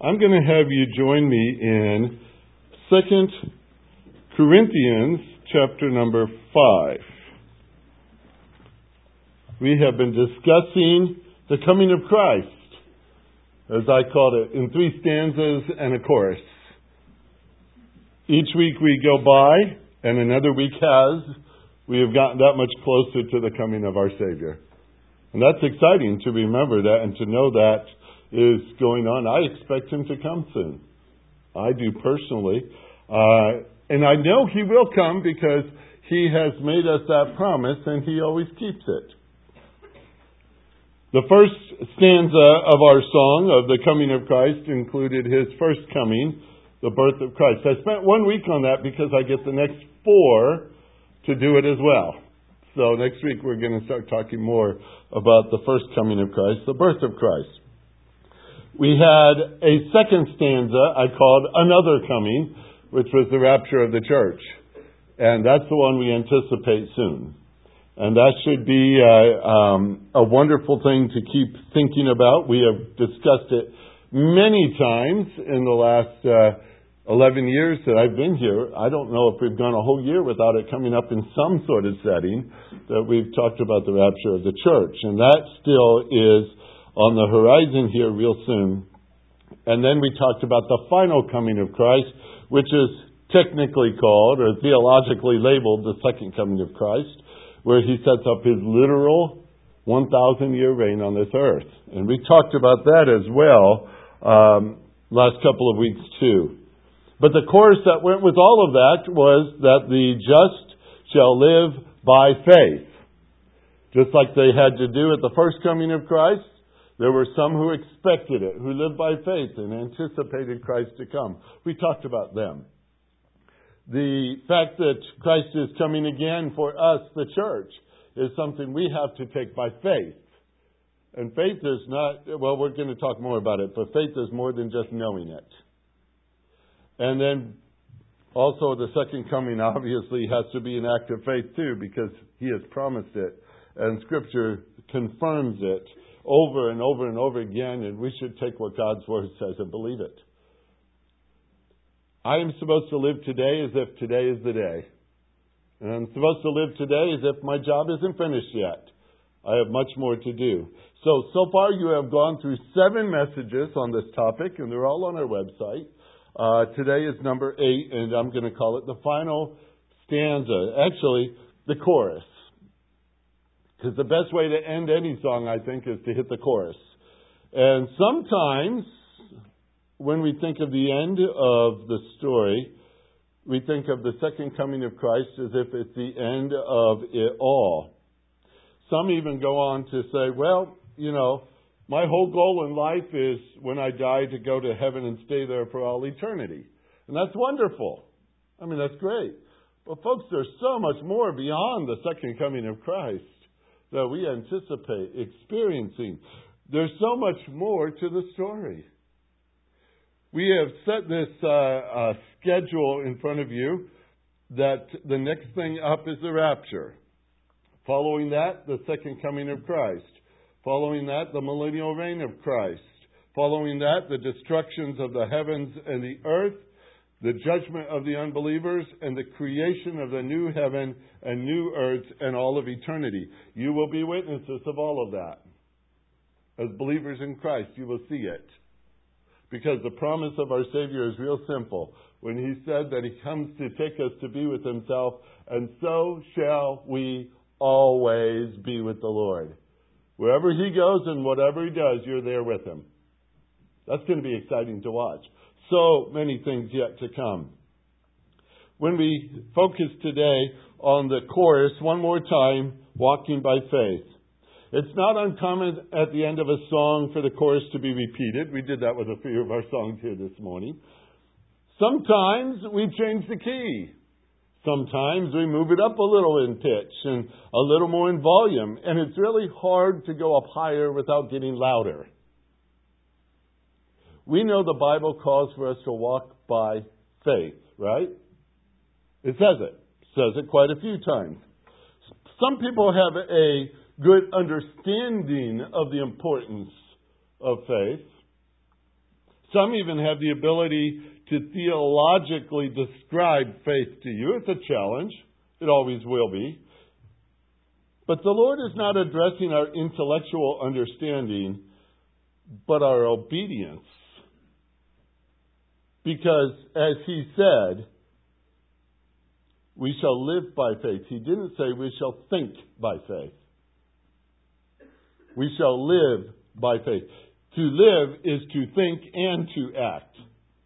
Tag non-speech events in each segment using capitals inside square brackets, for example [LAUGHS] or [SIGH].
I'm going to have you join me in 2 Corinthians chapter number 5. We have been discussing the coming of Christ, as I called it, in three stanzas and a chorus. Each week we go by, and another week has, we have gotten that much closer to the coming of our Savior. And that's exciting to remember that and to know that is going on. I expect him to come soon. I do personally. Uh, and I know he will come because he has made us that promise and he always keeps it. The first stanza of our song of the coming of Christ included his first coming, the birth of Christ. I spent one week on that because I get the next four to do it as well. So next week we're going to start talking more about the first coming of Christ, the birth of Christ we had a second stanza I called Another Coming, which was the rapture of the church. And that's the one we anticipate soon. And that should be uh, um, a wonderful thing to keep thinking about. We have discussed it many times in the last uh, 11 years that I've been here. I don't know if we've gone a whole year without it coming up in some sort of setting that we've talked about the rapture of the church. And that still is on the horizon here real soon. And then we talked about the final coming of Christ, which is technically called or theologically labeled the second coming of Christ, where he sets up his literal 1,000 year reign on this earth. And we talked about that as well um, last couple of weeks too. But the chorus that went with all of that was that the just shall live by faith. Just like they had to do at the first coming of Christ, there were some who expected it, who lived by faith and anticipated Christ to come. We talked about them. The fact that Christ is coming again for us, the church, is something we have to take by faith. And faith is not, well, we're going to talk more about it, but faith is more than just knowing it. And then also the second coming [LAUGHS] obviously has to be an act of faith too, because he has promised it. And scripture confirms it over and over and over again, and we should take what God's Word says and believe it. I am supposed to live today as if today is the day. And I'm supposed to live today as if my job isn't finished yet. I have much more to do. So, so far you have gone through seven messages on this topic, and they're all on our website. Uh, today is number eight, and I'm going to call it the final stanza. Actually, the chorus. Because the best way to end any song, I think, is to hit the chorus. And sometimes, when we think of the end of the story, we think of the second coming of Christ as if it's the end of it all. Some even go on to say, well, you know, my whole goal in life is when I die to go to heaven and stay there for all eternity. And that's wonderful. I mean, that's great. But folks, there's so much more beyond the second coming of Christ that we anticipate experiencing. There's so much more to the story. We have set this uh, uh, schedule in front of you that the next thing up is the rapture. Following that, the second coming of Christ. Following that, the millennial reign of Christ. Following that, the destructions of the heavens and the earth the judgment of the unbelievers, and the creation of the new heaven and new earth and all of eternity. You will be witnesses of all of that. As believers in Christ, you will see it. Because the promise of our Savior is real simple. When He said that He comes to take us to be with Himself, and so shall we always be with the Lord. Wherever He goes and whatever He does, you're there with Him. That's going to be exciting to watch so many things yet to come. When we focus today on the chorus, one more time, walking by faith. It's not uncommon at the end of a song for the chorus to be repeated. We did that with a few of our songs here this morning. Sometimes we change the key. Sometimes we move it up a little in pitch and a little more in volume. And it's really hard to go up higher without getting louder. We know the Bible calls for us to walk by faith, right? It says it. says it quite a few times. Some people have a good understanding of the importance of faith. Some even have the ability to theologically describe faith to you. It's a challenge. It always will be. But the Lord is not addressing our intellectual understanding, but our obedience. Because, as He said, we shall live by faith. He didn't say we shall think by faith. We shall live by faith. To live is to think and to act.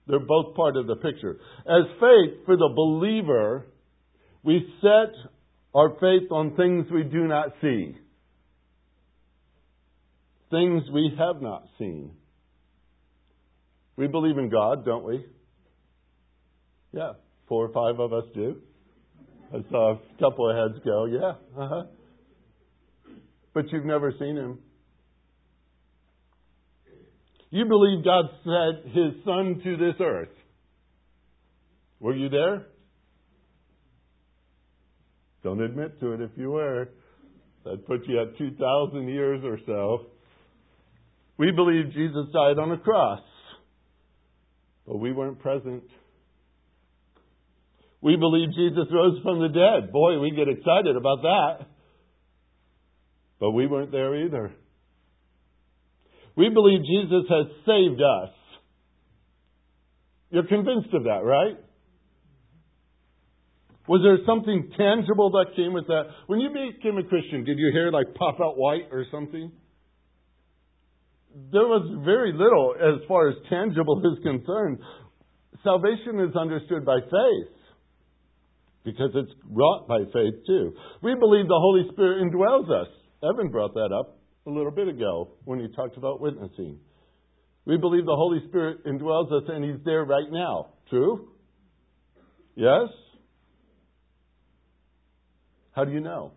They're both part of the picture. As faith, for the believer, we set our faith on things we do not see, things we have not seen. We believe in God, don't we? Yeah, four or five of us do. I saw a couple of heads go, yeah, uh huh. But you've never seen him. You believe God sent his son to this earth. Were you there? Don't admit to it if you were. That'd put you at 2,000 years or so. We believe Jesus died on a cross, but we weren't present. We believe Jesus rose from the dead. Boy, we get excited about that. But we weren't there either. We believe Jesus has saved us. You're convinced of that, right? Was there something tangible that came with that? When you became a Christian, did your hair like pop out white or something? There was very little as far as tangible is concerned. Salvation is understood by faith because it's wrought by faith too. We believe the Holy Spirit indwells us. Evan brought that up a little bit ago when he talked about witnessing. We believe the Holy Spirit indwells us and He's there right now. True? Yes? How do you know?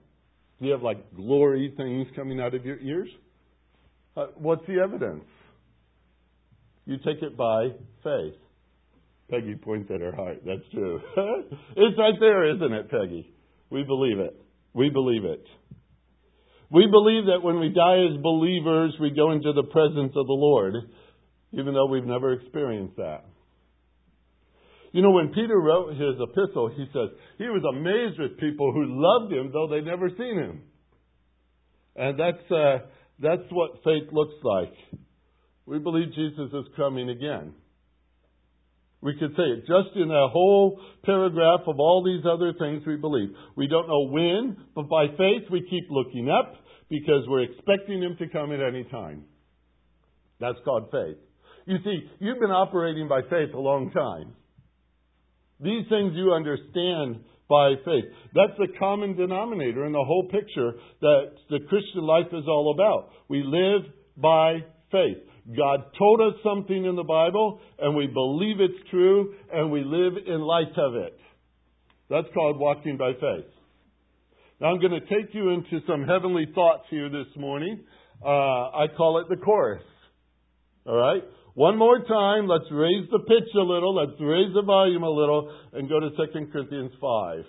Do you have like glory things coming out of your ears? Uh, what's the evidence? You take it by faith. Peggy points at her heart. That's true. [LAUGHS] it's right there, isn't it, Peggy? We believe it. We believe it. We believe that when we die as believers, we go into the presence of the Lord, even though we've never experienced that. You know, when Peter wrote his epistle, he says he was amazed with people who loved him though they'd never seen him. And that's, uh, that's what faith looks like. We believe Jesus is coming again. We could say it just in a whole paragraph of all these other things we believe. We don't know when, but by faith we keep looking up because we're expecting Him to come at any time. That's called faith. You see, you've been operating by faith a long time. These things you understand by faith. That's the common denominator in the whole picture that the Christian life is all about. We live by faith. God told us something in the Bible, and we believe it's true, and we live in light of it. That's called walking by faith. Now I'm going to take you into some heavenly thoughts here this morning. Uh, I call it the chorus. All right? One more time, let's raise the pitch a little, let's raise the volume a little, and go to 2 Corinthians 5.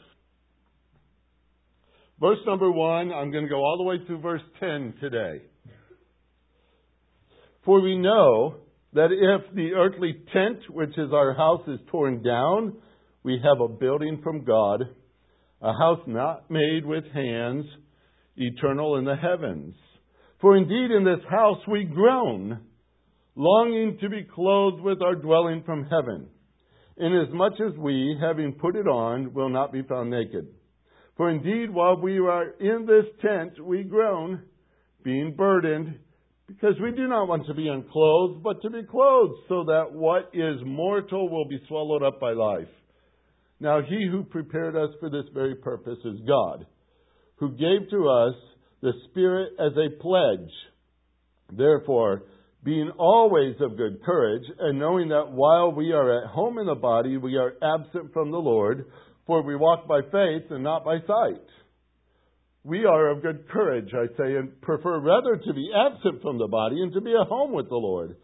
Verse number 1, I'm going to go all the way through verse 10 today. For we know that if the earthly tent, which is our house, is torn down, we have a building from God, a house not made with hands, eternal in the heavens. For indeed in this house we groan, longing to be clothed with our dwelling from heaven, inasmuch as we, having put it on, will not be found naked. For indeed, while we are in this tent, we groan, being burdened, because we do not want to be unclothed, but to be clothed, so that what is mortal will be swallowed up by life. Now, he who prepared us for this very purpose is God, who gave to us the Spirit as a pledge. Therefore, being always of good courage, and knowing that while we are at home in the body, we are absent from the Lord, for we walk by faith and not by sight. We are of good courage, I say, and prefer rather to be absent from the body and to be at home with the Lord.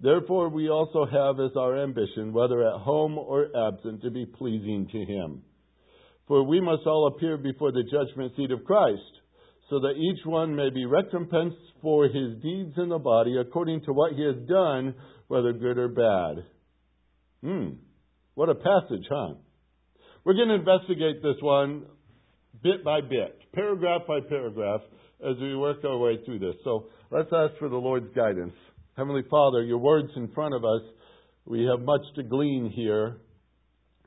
Therefore, we also have as our ambition, whether at home or absent, to be pleasing to Him. For we must all appear before the judgment seat of Christ, so that each one may be recompensed for his deeds in the body according to what he has done, whether good or bad. Hmm. What a passage, huh? We're going to investigate this one bit by bit, paragraph by paragraph, as we work our way through this. So let's ask for the Lord's guidance. Heavenly Father, your word's in front of us. We have much to glean here.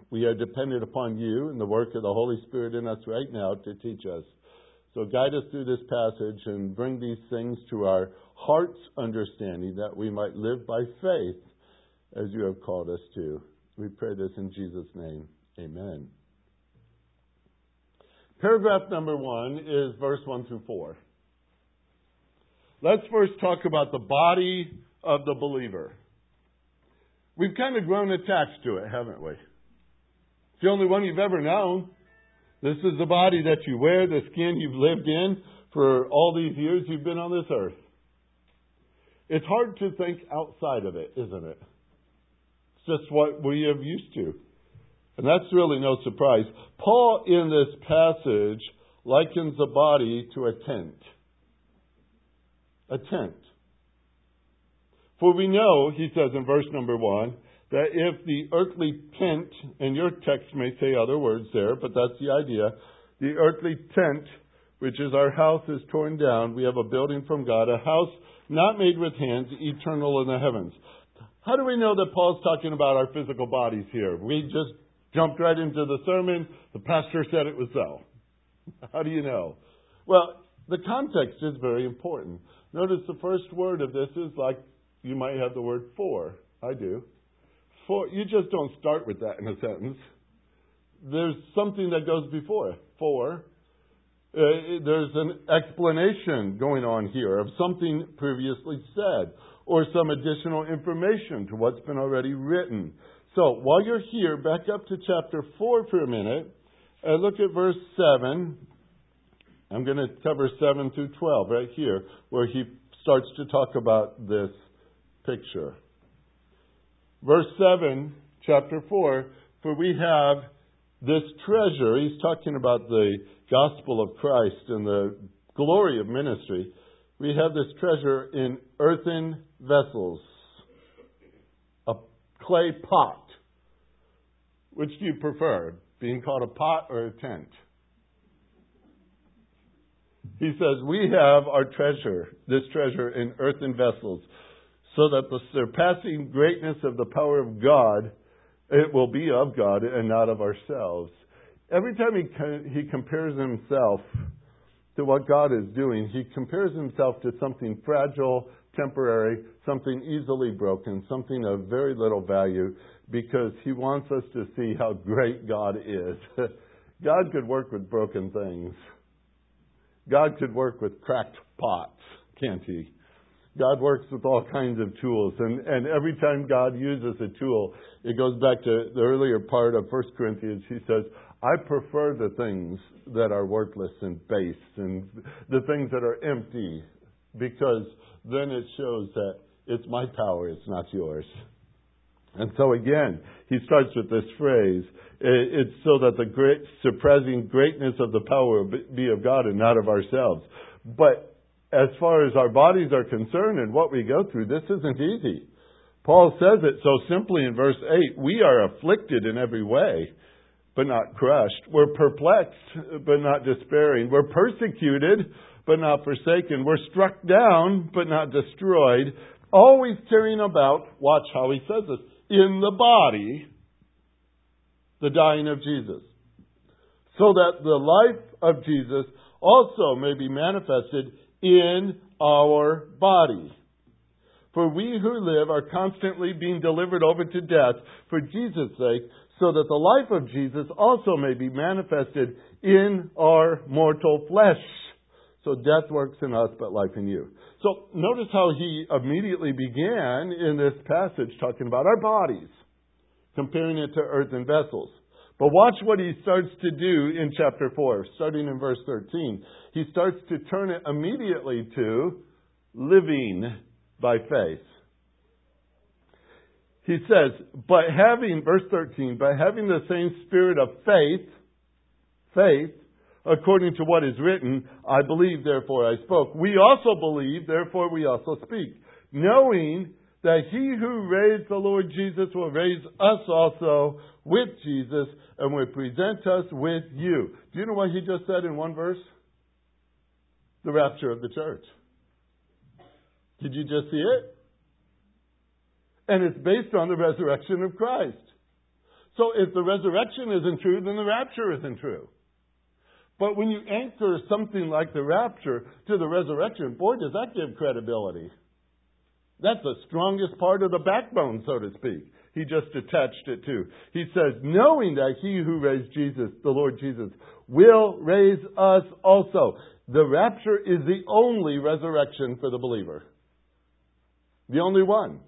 We are dependent upon you and the work of the Holy Spirit in us right now to teach us. So guide us through this passage and bring these things to our heart's understanding that we might live by faith as you have called us to. We pray this in Jesus' name. Amen. Paragraph number one is verse 1 through 4. Let's first talk about the body of the believer. We've kind of grown attached to it, haven't we? It's the only one you've ever known. This is the body that you wear, the skin you've lived in for all these years you've been on this earth. It's hard to think outside of it, isn't it? It's just what we have used to. And that's really no surprise. Paul, in this passage, likens the body to a tent. A tent. For we know, he says in verse number one, that if the earthly tent, and your text may say other words there, but that's the idea, the earthly tent, which is our house, is torn down, we have a building from God, a house not made with hands, eternal in the heavens. How do we know that Paul's talking about our physical bodies here? We just Jumped right into the sermon. The pastor said it was so. How do you know? Well, the context is very important. Notice the first word of this is like you might have the word for. I do. For you just don't start with that in a sentence. There's something that goes before. For uh, there's an explanation going on here of something previously said or some additional information to what's been already written. So while you're here, back up to chapter 4 for a minute look at verse 7. I'm going to cover 7 through 12 right here, where he starts to talk about this picture. Verse 7, chapter 4, for we have this treasure. He's talking about the gospel of Christ and the glory of ministry. We have this treasure in earthen vessels, a clay pot which do you prefer, being called a pot or a tent? He says, We have our treasure, this treasure in earthen vessels, so that the surpassing greatness of the power of God, it will be of God and not of ourselves. Every time he, he compares himself to what God is doing, he compares himself to something fragile, temporary, something easily broken, something of very little value because he wants us to see how great God is. [LAUGHS] God could work with broken things. God could work with cracked pots, can't he? God works with all kinds of tools. And, and every time God uses a tool, it goes back to the earlier part of 1 Corinthians. He says, I prefer the things that are worthless and base and the things that are empty because then it shows that it's my power, it's not yours. And so again, he starts with this phrase. It's so that the great, surprising greatness of the power be of God and not of ourselves. But as far as our bodies are concerned and what we go through, this isn't easy. Paul says it so simply in verse 8 We are afflicted in every way, but not crushed. We're perplexed, but not despairing. We're persecuted, but not forsaken. We're struck down, but not destroyed. Always carrying about, watch how he says this, in the body the dying of Jesus, so that the life of Jesus also may be manifested in our body. For we who live are constantly being delivered over to death for Jesus' sake, so that the life of Jesus also may be manifested in our mortal flesh. So death works in us, but life in you. So notice how he immediately began in this passage talking about our bodies, comparing it to earthen vessels. But watch what he starts to do in chapter 4, starting in verse 13. He starts to turn it immediately to living by faith. He says, but having, verse 13, by having the same spirit of faith, faith, according to what is written, I believe, therefore I spoke. We also believe, therefore we also speak, knowing that he who raised the Lord Jesus will raise us also with Jesus and will present us with you. Do you know what he just said in one verse? The rapture of the church. Did you just see it? And it's based on the resurrection of Christ. So if the resurrection isn't true, then the rapture isn't true. But when you anchor something like the rapture to the resurrection, boy, does that give credibility. That's the strongest part of the backbone, so to speak. He just attached it to. He says, knowing that he who raised Jesus, the Lord Jesus, will raise us also. The rapture is the only resurrection for the believer. The only one.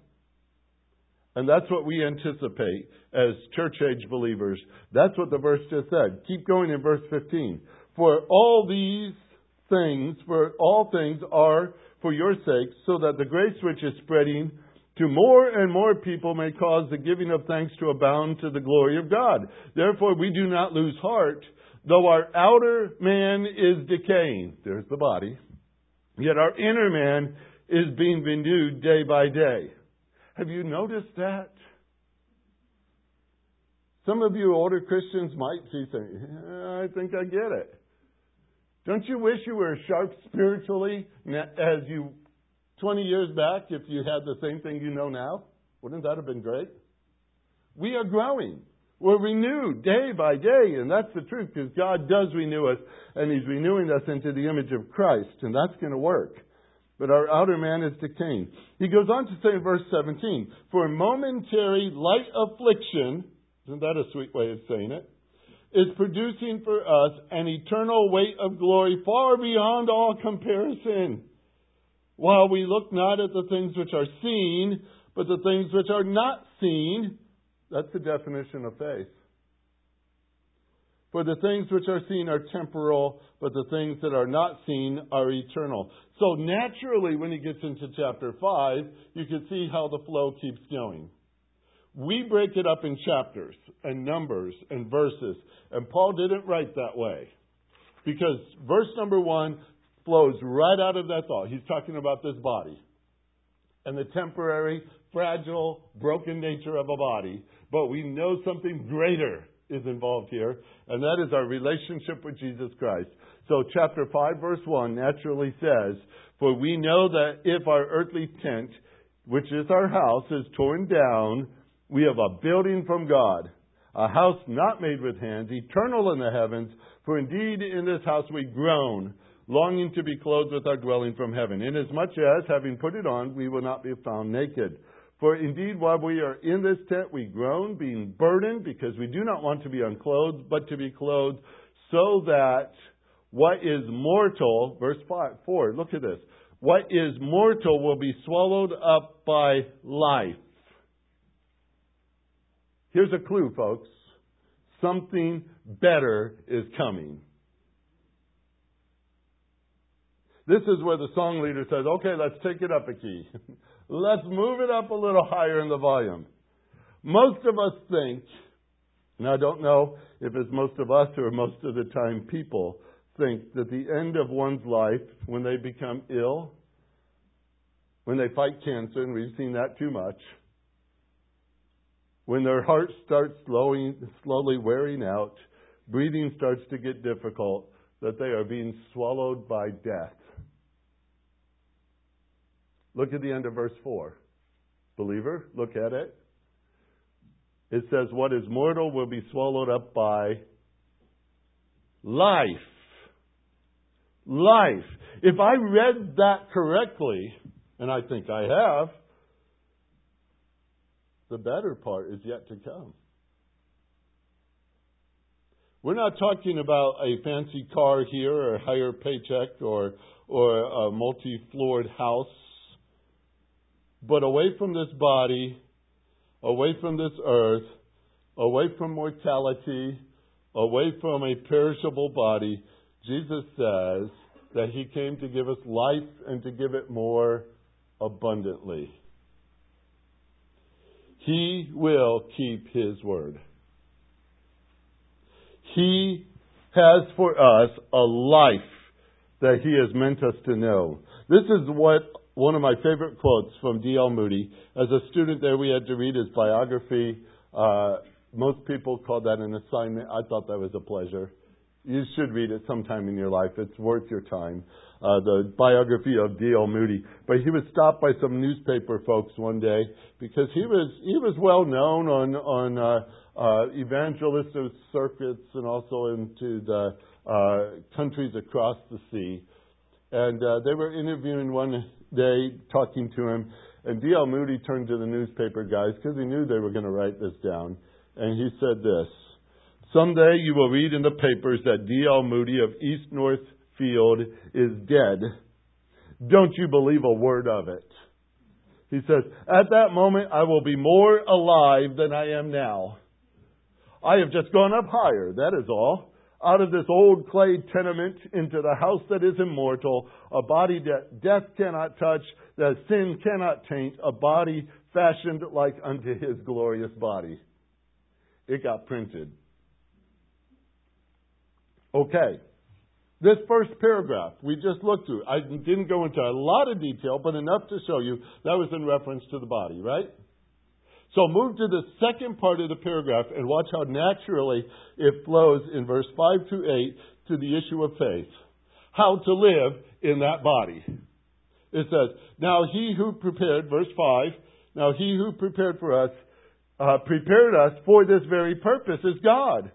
And that's what we anticipate as church age believers. That's what the verse just said. Keep going in verse 15. For all these things, for all things are for your sake, so that the grace which is spreading to more and more people may cause the giving of thanks to abound to the glory of God. Therefore, we do not lose heart, though our outer man is decaying. There's the body. Yet our inner man is being renewed day by day. Have you noticed that? Some of you older Christians might see saying, I think I get it. Don't you wish you were as sharp spiritually as you 20 years back if you had the same thing you know now? Wouldn't that have been great? We are growing. We're renewed day by day, and that's the truth because God does renew us, and He's renewing us into the image of Christ, and that's going to work. But our outer man is decaying. He goes on to say in verse 17, For momentary light affliction, isn't that a sweet way of saying it? Is producing for us an eternal weight of glory far beyond all comparison. While we look not at the things which are seen, but the things which are not seen, that's the definition of faith. For the things which are seen are temporal, but the things that are not seen are eternal. So naturally, when he gets into chapter 5, you can see how the flow keeps going. We break it up in chapters and numbers and verses, and Paul didn't write that way. Because verse number one flows right out of that thought. He's talking about this body and the temporary, fragile, broken nature of a body. But we know something greater is involved here, and that is our relationship with Jesus Christ. So, chapter 5, verse 1 naturally says, For we know that if our earthly tent, which is our house, is torn down, we have a building from God, a house not made with hands, eternal in the heavens. For indeed in this house we groan, longing to be clothed with our dwelling from heaven, inasmuch as, having put it on, we will not be found naked. For indeed, while we are in this tent, we groan, being burdened, because we do not want to be unclothed, but to be clothed, so that what is mortal, verse 5, 4, look at this, what is mortal will be swallowed up by life. Here's a clue, folks. Something better is coming. This is where the song leader says, okay, let's take it up a key. [LAUGHS] let's move it up a little higher in the volume. Most of us think, and I don't know if it's most of us or most of the time people think that the end of one's life, when they become ill, when they fight cancer, and we've seen that too much, when their heart starts slowly, slowly wearing out, breathing starts to get difficult, that they are being swallowed by death. Look at the end of verse 4. Believer, look at it. It says, What is mortal will be swallowed up by life. Life. If I read that correctly, and I think I have, the better part is yet to come. We're not talking about a fancy car here or a higher paycheck or, or a multi floored house. But away from this body, away from this earth, away from mortality, away from a perishable body, Jesus says that He came to give us life and to give it more abundantly. He will keep His word. He has for us a life that He has meant us to know. This is what one of my favorite quotes from D.L. Moody. As a student there, we had to read his biography. Uh, most people call that an assignment. I thought that was a pleasure. You should read it sometime in your life. It's worth your time. Uh, the biography of D.L. Moody. But he was stopped by some newspaper folks one day because he was he was well known on on uh, uh, evangelistic circuits and also into the uh, countries across the sea. And uh, they were interviewing one day, talking to him. And D.L. Moody turned to the newspaper guys because he knew they were going to write this down. And he said this Someday you will read in the papers that D.L. Moody of East Northfield is dead. Don't you believe a word of it? He says, At that moment I will be more alive than I am now. I have just gone up higher, that is all out of this old clay tenement into the house that is immortal, a body that death cannot touch, that sin cannot taint, a body fashioned like unto his glorious body. It got printed. Okay. This first paragraph we just looked through, I didn't go into a lot of detail, but enough to show you that was in reference to the body, right? So move to the second part of the paragraph and watch how naturally it flows in verse 5 to 8 to the issue of faith. How to live in that body. It says, Now he who prepared, verse 5, now he who prepared for us, uh, prepared us for this very purpose is God,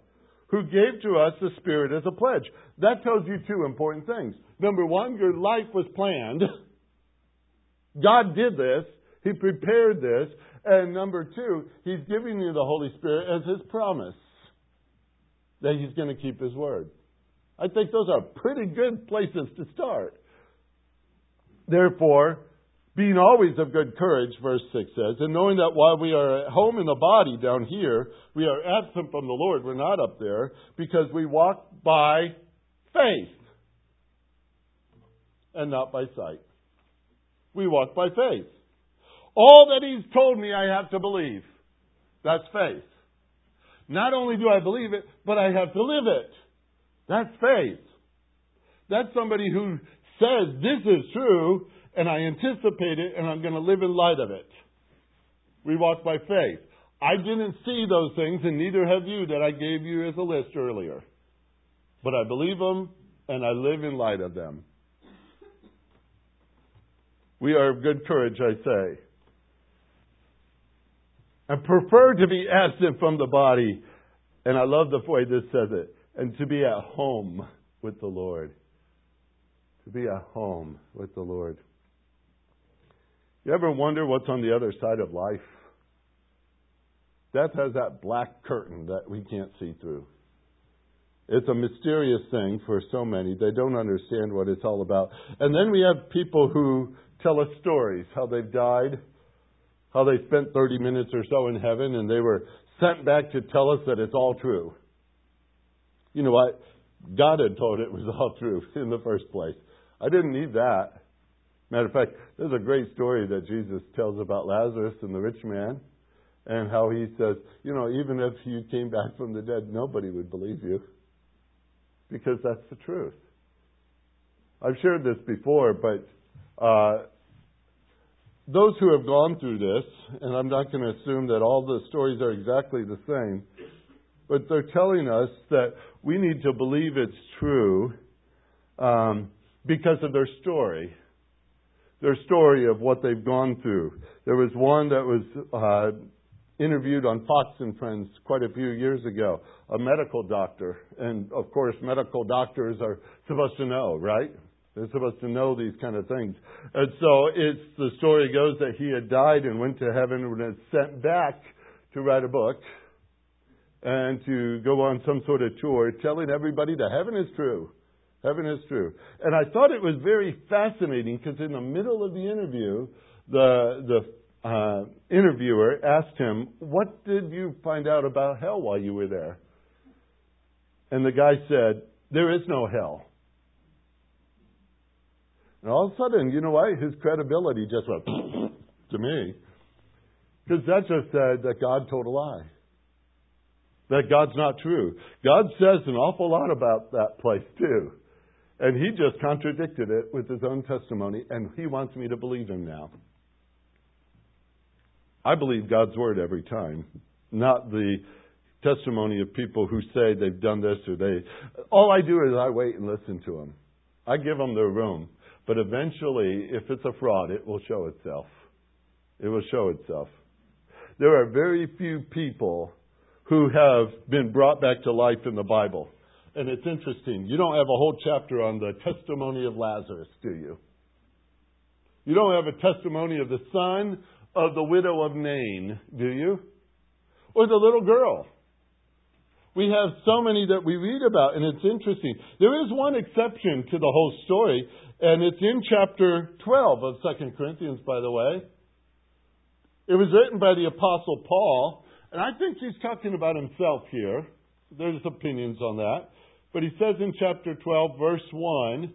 who gave to us the Spirit as a pledge. That tells you two important things. Number one, your life was planned. [LAUGHS] God did this. He prepared this. And number two, He's giving you the Holy Spirit as His promise that He's going to keep His word. I think those are pretty good places to start. Therefore, being always of good courage, verse 6 says, and knowing that while we are at home in the body down here, we are absent from the Lord, we're not up there, because we walk by faith and not by sight. We walk by faith. All that He's told me I have to believe. That's faith. Not only do I believe it, but I have to live it. That's faith. That's somebody who says, This is true, and I anticipate it, and I'm going to live in light of it. We walk by faith. I didn't see those things, and neither have you that I gave you as a list earlier. But I believe them, and I live in light of them. We are of good courage, I say and prefer to be absent from the body. And I love the way this says it. And to be at home with the Lord. To be at home with the Lord. You ever wonder what's on the other side of life? Death has that black curtain that we can't see through. It's a mysterious thing for so many. They don't understand what it's all about. And then we have people who tell us stories, how they've died, how they spent 30 minutes or so in heaven and they were sent back to tell us that it's all true. You know what? God had told it was all true [LAUGHS] in the first place. I didn't need that. Matter of fact, there's a great story that Jesus tells about Lazarus and the rich man and how he says, you know, even if you came back from the dead, nobody would believe you because that's the truth. I've shared this before, but uh, those who have gone through this, and I'm not going to assume that all the stories are exactly the same, but they're telling us that we need to believe it's true um, because of their story. Their story of what they've gone through. There was one that was uh, interviewed on Fox and Friends quite a few years ago, a medical doctor. And of course, medical doctors are supposed to know, right? They're supposed to know these kind of things. And so it's the story goes that he had died and went to heaven and was sent back to write a book and to go on some sort of tour telling everybody that heaven is true. Heaven is true. And I thought it was very fascinating because in the middle of the interview, the, the uh, interviewer asked him, What did you find out about hell while you were there? And the guy said, There is no hell. And all of a sudden, you know what? His credibility just went [CLEARS THROAT] to me. Because that just said that God told a lie. that God's not true. God says an awful lot about that place, too. And he just contradicted it with his own testimony, and he wants me to believe him now. I believe God's word every time, not the testimony of people who say they've done this or they. All I do is I wait and listen to them. I give them their room. But eventually, if it's a fraud, it will show itself. It will show itself. There are very few people who have been brought back to life in the Bible. And it's interesting. You don't have a whole chapter on the testimony of Lazarus, do you? You don't have a testimony of the son of the widow of Nain, do you? Or the little girl. We have so many that we read about, and it's interesting. There is one exception to the whole story, and it's in chapter 12 of 2 Corinthians, by the way. It was written by the Apostle Paul, and I think he's talking about himself here. There's opinions on that. But he says in chapter 12, verse 1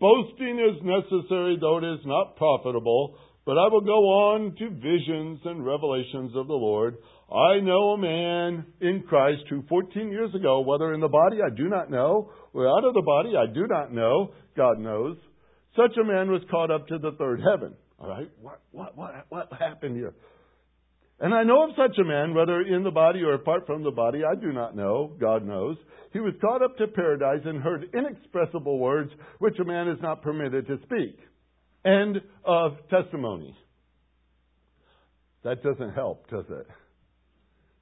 Boasting is necessary, though it is not profitable, but I will go on to visions and revelations of the Lord. I know a man in Christ who 14 years ago, whether in the body I do not know, or out of the body I do not know, God knows, such a man was caught up to the third heaven. All right? What, what, what, what happened here? And I know of such a man, whether in the body or apart from the body, I do not know, God knows. He was caught up to paradise and heard inexpressible words which a man is not permitted to speak. End of testimony. That doesn't help, does it?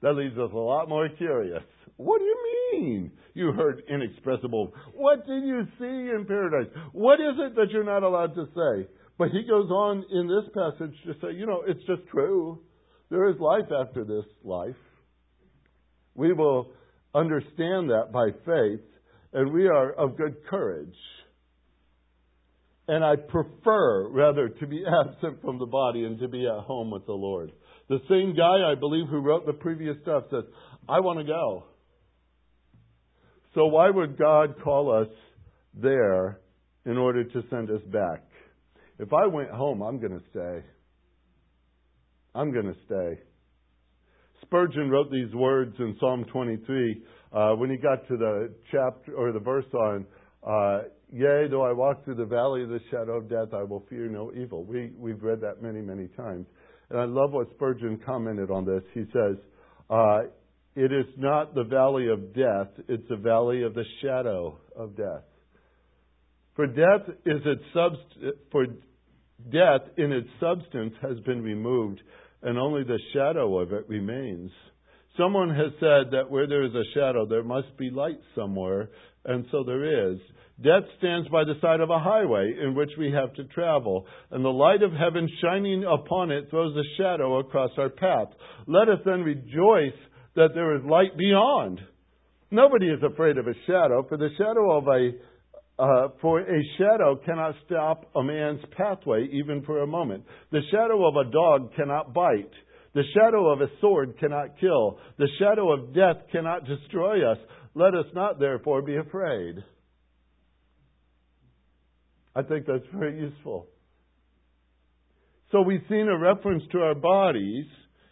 That leaves us a lot more curious. What do you mean you heard inexpressible? What did you see in paradise? What is it that you're not allowed to say? But he goes on in this passage to say, you know, it's just true. There is life after this life. We will understand that by faith, and we are of good courage. And I prefer, rather, to be [LAUGHS] absent from the body and to be at home with the Lord. The same guy, I believe, who wrote the previous stuff says, I want to go. So why would God call us there in order to send us back? If I went home, I'm going to stay. I'm going to stay. Spurgeon wrote these words in Psalm 23 uh, when he got to the chapter or the verse on, uh, "Yea, though I walk through the valley of the shadow of death, I will fear no evil." We we've read that many many times, and I love what Spurgeon commented on this. He says, uh, "It is not the valley of death; it's the valley of the shadow of death." For death is its subst- for death in its substance has been removed, and only the shadow of it remains. Someone has said that where there is a shadow, there must be light somewhere, and so there is. Death stands by the side of a highway in which we have to travel, and the light of heaven shining upon it throws a shadow across our path. Let us then rejoice that there is light beyond. Nobody is afraid of a shadow, for the shadow of a uh, for a shadow cannot stop a man's pathway even for a moment. The shadow of a dog cannot bite. The shadow of a sword cannot kill. The shadow of death cannot destroy us. Let us not therefore be afraid. I think that's very useful. So we've seen a reference to our bodies,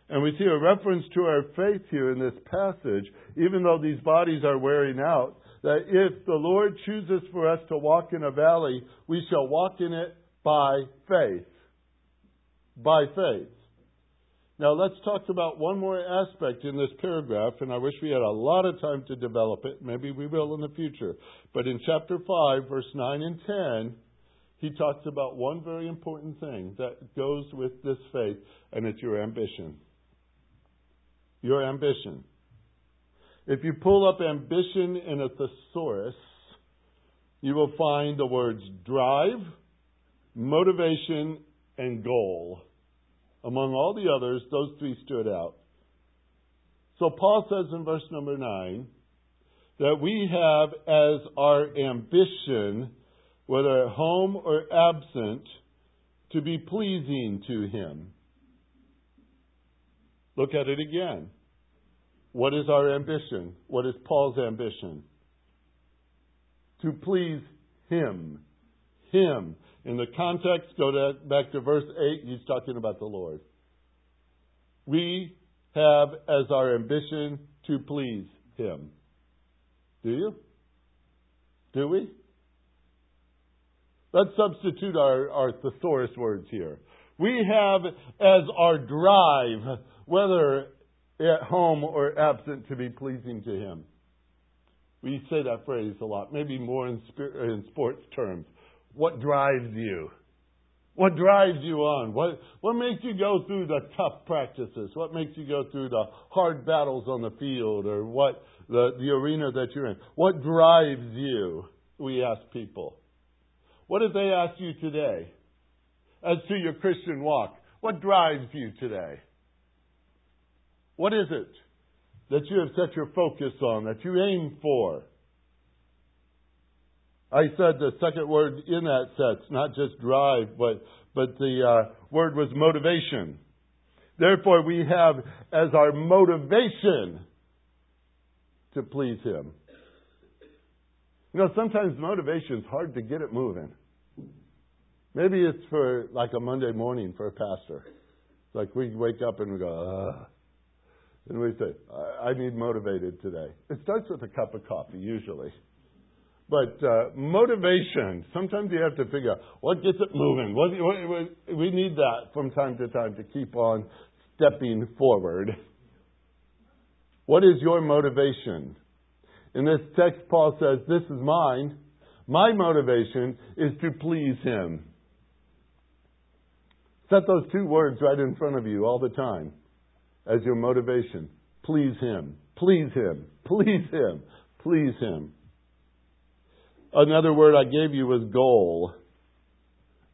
and we see a reference to our faith here in this passage, even though these bodies are wearing out that if the Lord chooses for us to walk in a valley, we shall walk in it by faith. By faith. Now let's talk about one more aspect in this paragraph, and I wish we had a lot of time to develop it. Maybe we will in the future. But in chapter 5, verse 9 and 10, he talks about one very important thing that goes with this faith, and it's your ambition. Your ambition. If you pull up ambition in a thesaurus, you will find the words drive, motivation, and goal. Among all the others, those three stood out. So Paul says in verse number 9 that we have as our ambition, whether at home or absent, to be pleasing to him. Look at it again. What is our ambition? What is Paul's ambition? To please Him. Him. In the context, go to, back to verse 8, he's talking about the Lord. We have as our ambition to please Him. Do you? Do we? Let's substitute our, our thesaurus words here. We have as our drive, whether at home or absent, to be pleasing to Him. We say that phrase a lot, maybe more in, in sports terms. What drives you? What drives you on? What, what makes you go through the tough practices? What makes you go through the hard battles on the field or what the, the arena that you're in? What drives you? We ask people. What if they ask you today? As to your Christian walk, what drives you today? What is it that you have set your focus on, that you aim for? I said the second word in that sense, not just drive, but, but the uh, word was motivation. Therefore, we have as our motivation to please Him. You know, sometimes motivation is hard to get it moving. Maybe it's for like a Monday morning for a pastor. Like we wake up and we go, Ugh. And we say, I, I need motivated today. It starts with a cup of coffee, usually. But uh, motivation, sometimes you have to figure out what gets it moving. What, what, we need that from time to time to keep on stepping forward. What is your motivation? In this text, Paul says, This is mine. My motivation is to please Him. Set those two words right in front of you all the time as your motivation. Please Him. Please Him. Please Him. Please Him. Another word I gave you was goal.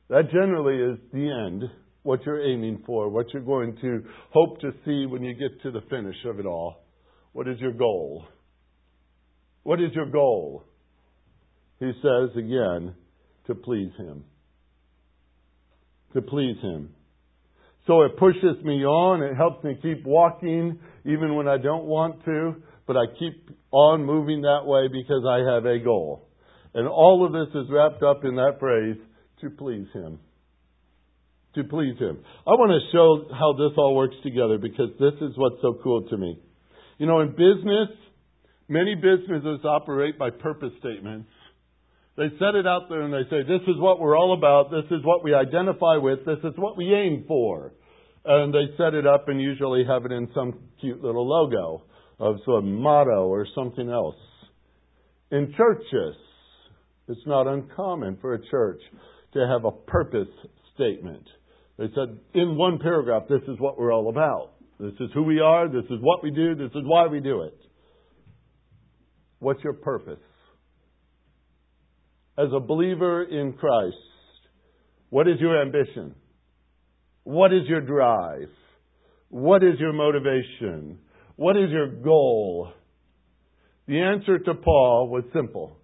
That generally is the end, what you're aiming for, what you're going to hope to see when you get to the finish of it all. What is your goal? What is your goal? He says again, to please Him. To please Him. So it pushes me on, it helps me keep walking even when I don't want to, but I keep on moving that way because I have a goal. And all of this is wrapped up in that phrase, to please Him. To please Him. I want to show how this all works together because this is what's so cool to me. You know, in business, many businesses operate by purpose statements. They set it out there and they say, this is what we're all about, this is what we identify with, this is what we aim for. And they set it up and usually have it in some cute little logo of some motto or something else. In churches, it's not uncommon for a church to have a purpose statement. They said in one paragraph, this is what we're all about. This is who we are. This is what we do. This is why we do it. What's your purpose? As a believer in Christ, what is your ambition? What is your drive? What is your motivation? What is your goal? The answer to Paul was simple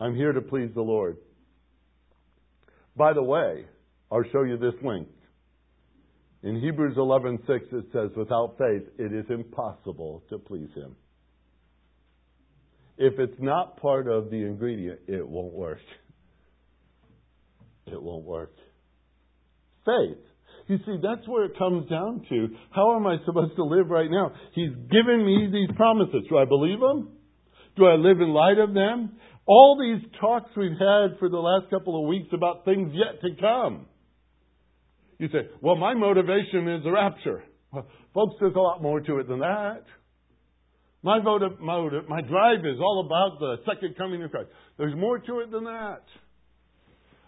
I'm here to please the Lord. By the way, I'll show you this link. In Hebrews 11:6 it says without faith it is impossible to please him. If it's not part of the ingredient, it won't work. It won't work. Faith. You see, that's where it comes down to. How am I supposed to live right now? He's given me these promises. Do I believe them? Do I live in light of them? All these talks we've had for the last couple of weeks about things yet to come. You say, well, my motivation is the rapture. Well, folks, there's a lot more to it than that. My motive, motive, my drive is all about the second coming of Christ. There's more to it than that.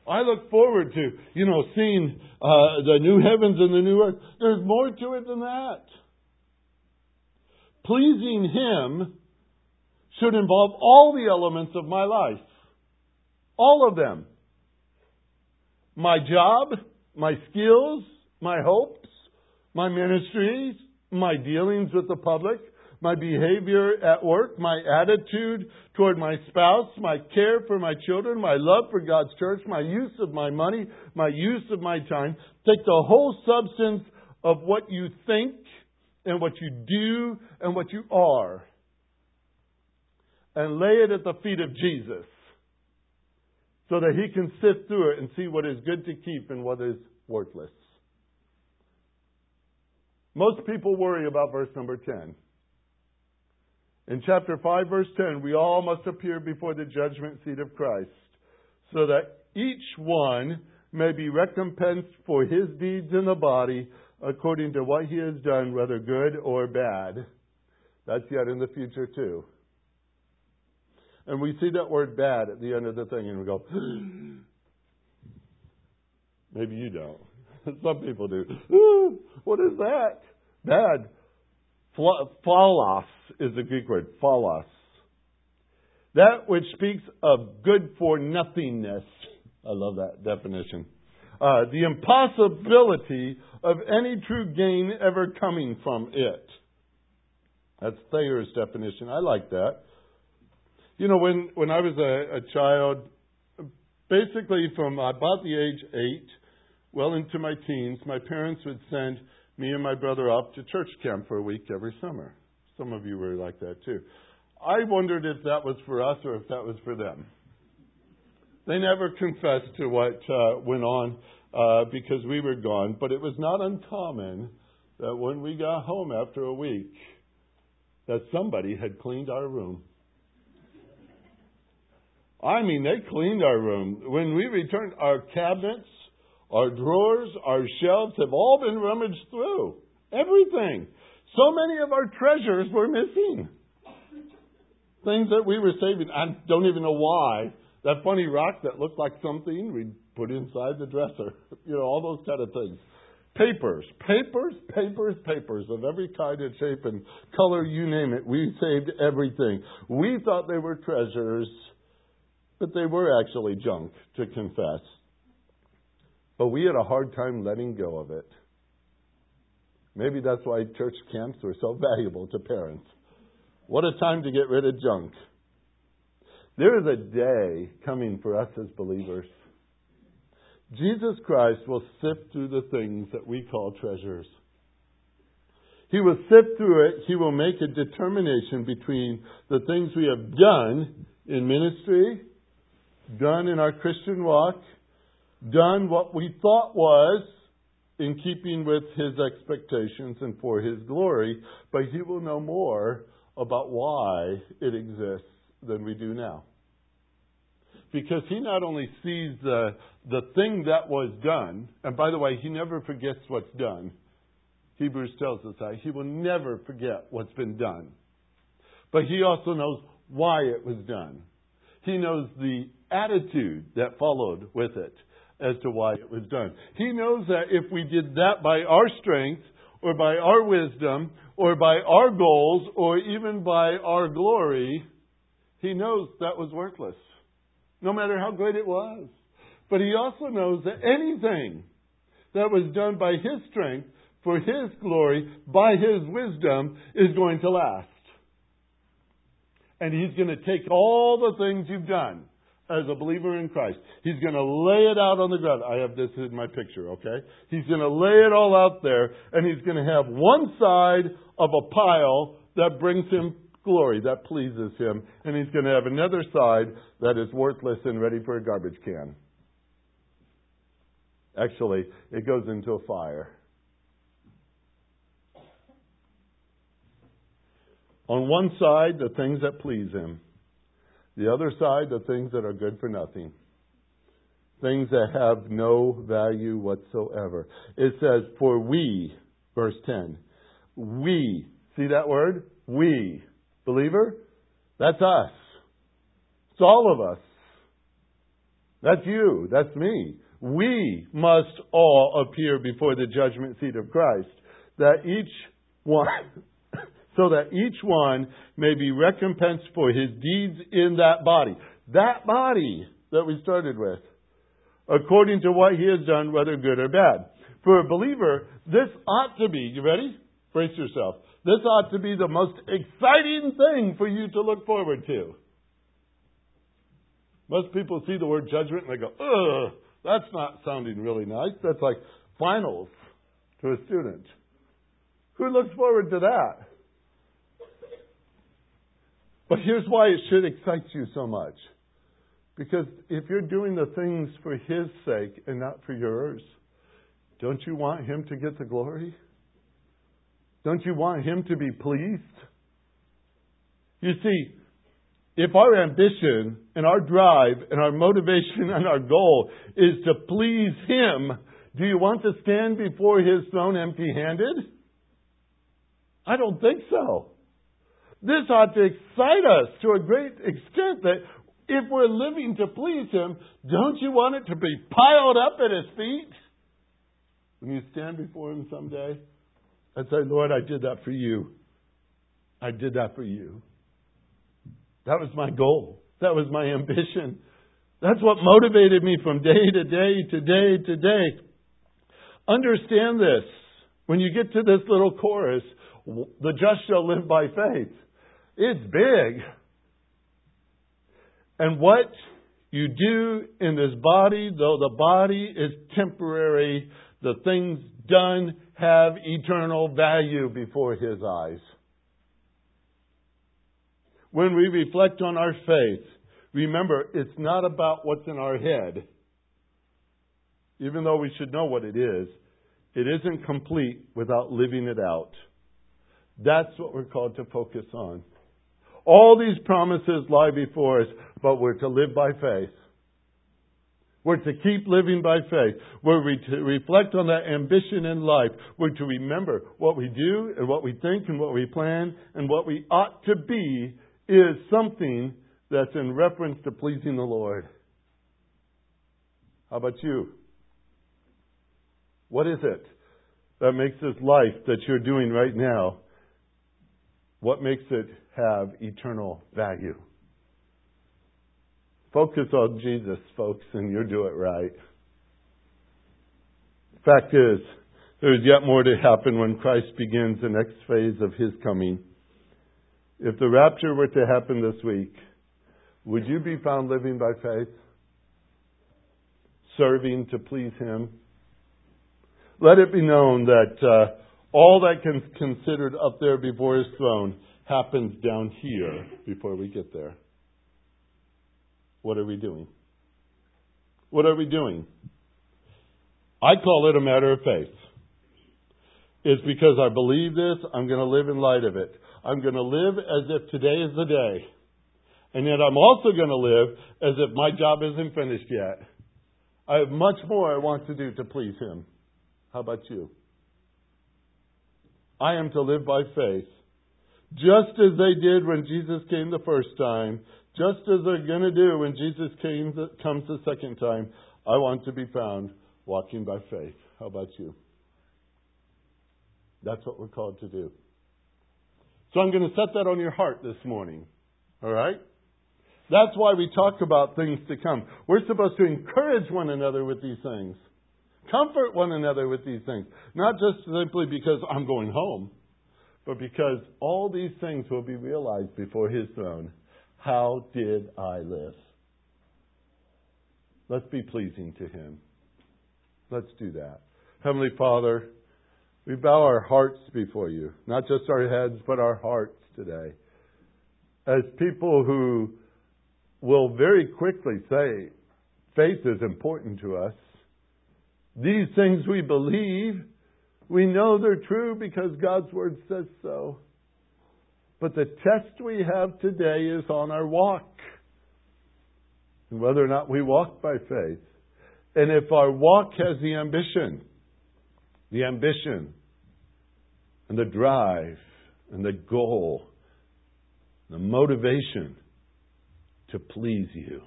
I look forward to, you know, seeing uh, the new heavens and the new earth. There's more to it than that. Pleasing Him should involve all the elements of my life. All of them. My job, my skills, my hopes, my ministries, my dealings with the public, my behavior at work, my attitude toward my spouse, my care for my children, my love for God's church, my use of my money, my use of my time. Take the whole substance of what you think and what you do and what you are and lay it at the feet of Jesus so that he can sift through it and see what is good to keep and what is worthless. Most people worry about verse number 10. In chapter 5, verse 10, we all must appear before the judgment seat of Christ, so that each one may be recompensed for his deeds in the body according to what he has done, whether good or bad. That's yet in the future, too. And we see that word bad at the end of the thing, and we go, [GASPS] maybe you don't. [LAUGHS] Some people do. [GASPS] what is that? Bad. Phaulos is the Greek word. Phaulos. That which speaks of good for nothingness. I love that definition. Uh, the impossibility of any true gain ever coming from it. That's Thayer's definition. I like that. You know, when, when I was a, a child, basically from about the age eight, well into my teens, my parents would send me and my brother up to church camp for a week every summer. Some of you were like that too. I wondered if that was for us or if that was for them. They never confessed to what uh, went on uh, because we were gone, but it was not uncommon that when we got home after a week, that somebody had cleaned our room. I mean, they cleaned our room. When we returned, our cabinets, our drawers, our shelves have all been rummaged through. Everything. So many of our treasures were missing. Things that we were saving. I don't even know why. That funny rock that looked like something we put inside the dresser. [LAUGHS] You know, all those kind of things. Papers, papers, papers, papers of every kind and shape and color, you name it. We saved everything. We thought they were treasures, but they were actually junk, to confess. But we had a hard time letting go of it. Maybe that's why church camps were so [LAUGHS] valuable to parents. What a time to get rid of junk. There is a day coming for us as believers. Jesus Christ will sift through the things that we call treasures. He will sift through it. He will make a determination between the things we have done in ministry, done in our Christian walk, done what we thought was in keeping with his expectations and for his glory, but he will know more about why it exists than we do now. Because he not only sees the, the thing that was done, and by the way, he never forgets what's done. Hebrews tells us that. He will never forget what's been done. But he also knows why it was done. He knows the attitude that followed with it as to why it was done. He knows that if we did that by our strength, or by our wisdom, or by our goals, or even by our glory, he knows that was worthless, no matter how great it was. But he also knows that anything that was done by his strength, for his glory, by his wisdom, is going to last. And he's going to take all the things you've done as a believer in Christ. He's going to lay it out on the ground. I have this in my picture, okay? He's going to lay it all out there, and he's going to have one side of a pile that brings him glory, that pleases him, and he's going to have another side that is worthless and ready for a garbage can. Actually, it goes into a fire. On one side, the things that please him. The other side, the things that are good for nothing. Things that have no value whatsoever. It says, For we, verse 10, we, see that word? We. Believer? That's us. It's all of us. That's you. That's me. We must all appear before the judgment seat of Christ, that each one so that each one may be recompensed for his deeds in that body. That body that we started with, according to what he has done, whether good or bad. For a believer, this ought to be, you ready? Brace yourself. This ought to be the most exciting thing for you to look forward to. Most people see the word judgment and they go, ugh, that's not sounding really nice. That's like finals to a student. Who looks forward to that? But here's why it should excite you so much. Because if you're doing the things for His sake and not for yours, don't you want Him to get the glory? Don't you want Him to be pleased? You see, if our ambition and our drive and our motivation [LAUGHS] and our goal is to please Him, do you want to stand before His throne empty handed? I don't think so. This ought to excite us to a great extent that if we're living to please Him, don't you want it to be piled up at His feet? When you stand before Him someday and say, Lord, I did that for you. I did that for you. That was my goal. That was my ambition. That's what motivated me from day to day to day to day. Understand this. When you get to this little chorus, the just shall live by faith. It's big. And what you do in this body, though the body is temporary, the things done have eternal value before His eyes. When we reflect on our faith, remember it's not about what's in our head. Even though we should know what it is, it isn't complete without living it out. That's what we're called to focus on. All these promises lie before us, but we're to live by faith. We're to keep living by faith. We're to reflect on that ambition in life. We're to remember what we do and what we think and what we plan and what we ought to be is something that's in reference to pleasing the Lord. How about you? What is it that makes this life that you're doing right now? What makes it have eternal value? Focus on Jesus, folks, and you'll do it right. Fact is, there is yet more to happen when Christ begins the next phase of his coming. If the rapture were to happen this week, would you be found living by faith? Serving to please Him? Let it be known that uh, all that considered up there before His throne happens down here before we get there. What are we doing? What are we doing? I call it a matter of faith. It's because I believe this, I'm going to live in light of it. I'm going to live as if today is the day. And yet I'm also going to live as if my job isn't finished yet. I have much more I want to do to please Him. How about you? I am to live by faith. Just as they did when Jesus came the first time, just as they're going to do when Jesus came, comes the second time, I want to be found walking by faith. How about you? That's what we're called to do. So I'm going to set that on your heart this morning. All right? That's why we talk about things to come. We're supposed to encourage one another with these things, comfort one another with these things. Not just simply because I'm going home, but because all these things will be realized before His throne. How did I live? Let's be pleasing to Him. Let's do that. Heavenly Father, we bow our hearts before you, not just our heads, but our hearts today. As people who will very quickly say, faith is important to us. These things we believe, we know they're true because God's Word says so. But the test we have today is on our walk. And whether or not we walk by faith. And if our walk has the ambition the ambition and the drive and the goal, the motivation to please you.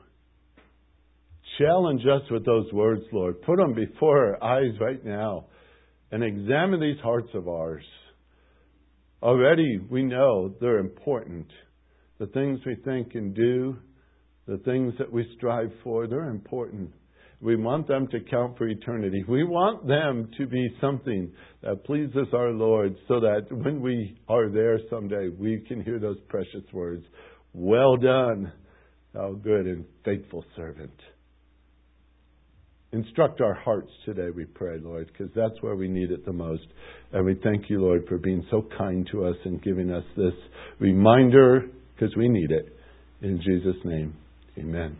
Challenge us with those words, Lord. Put them before our eyes right now and examine these hearts of ours. Already we know they're important. The things we think and do, the things that we strive for, they're important. We want them to count for eternity. We want them to be something that pleases our Lord so that when we are there someday, we can hear those precious words Well done, thou good and faithful servant. Instruct our hearts today, we pray, Lord, because that's where we need it the most. And we thank you, Lord, for being so kind to us and giving us this reminder because we need it. In Jesus' name, amen.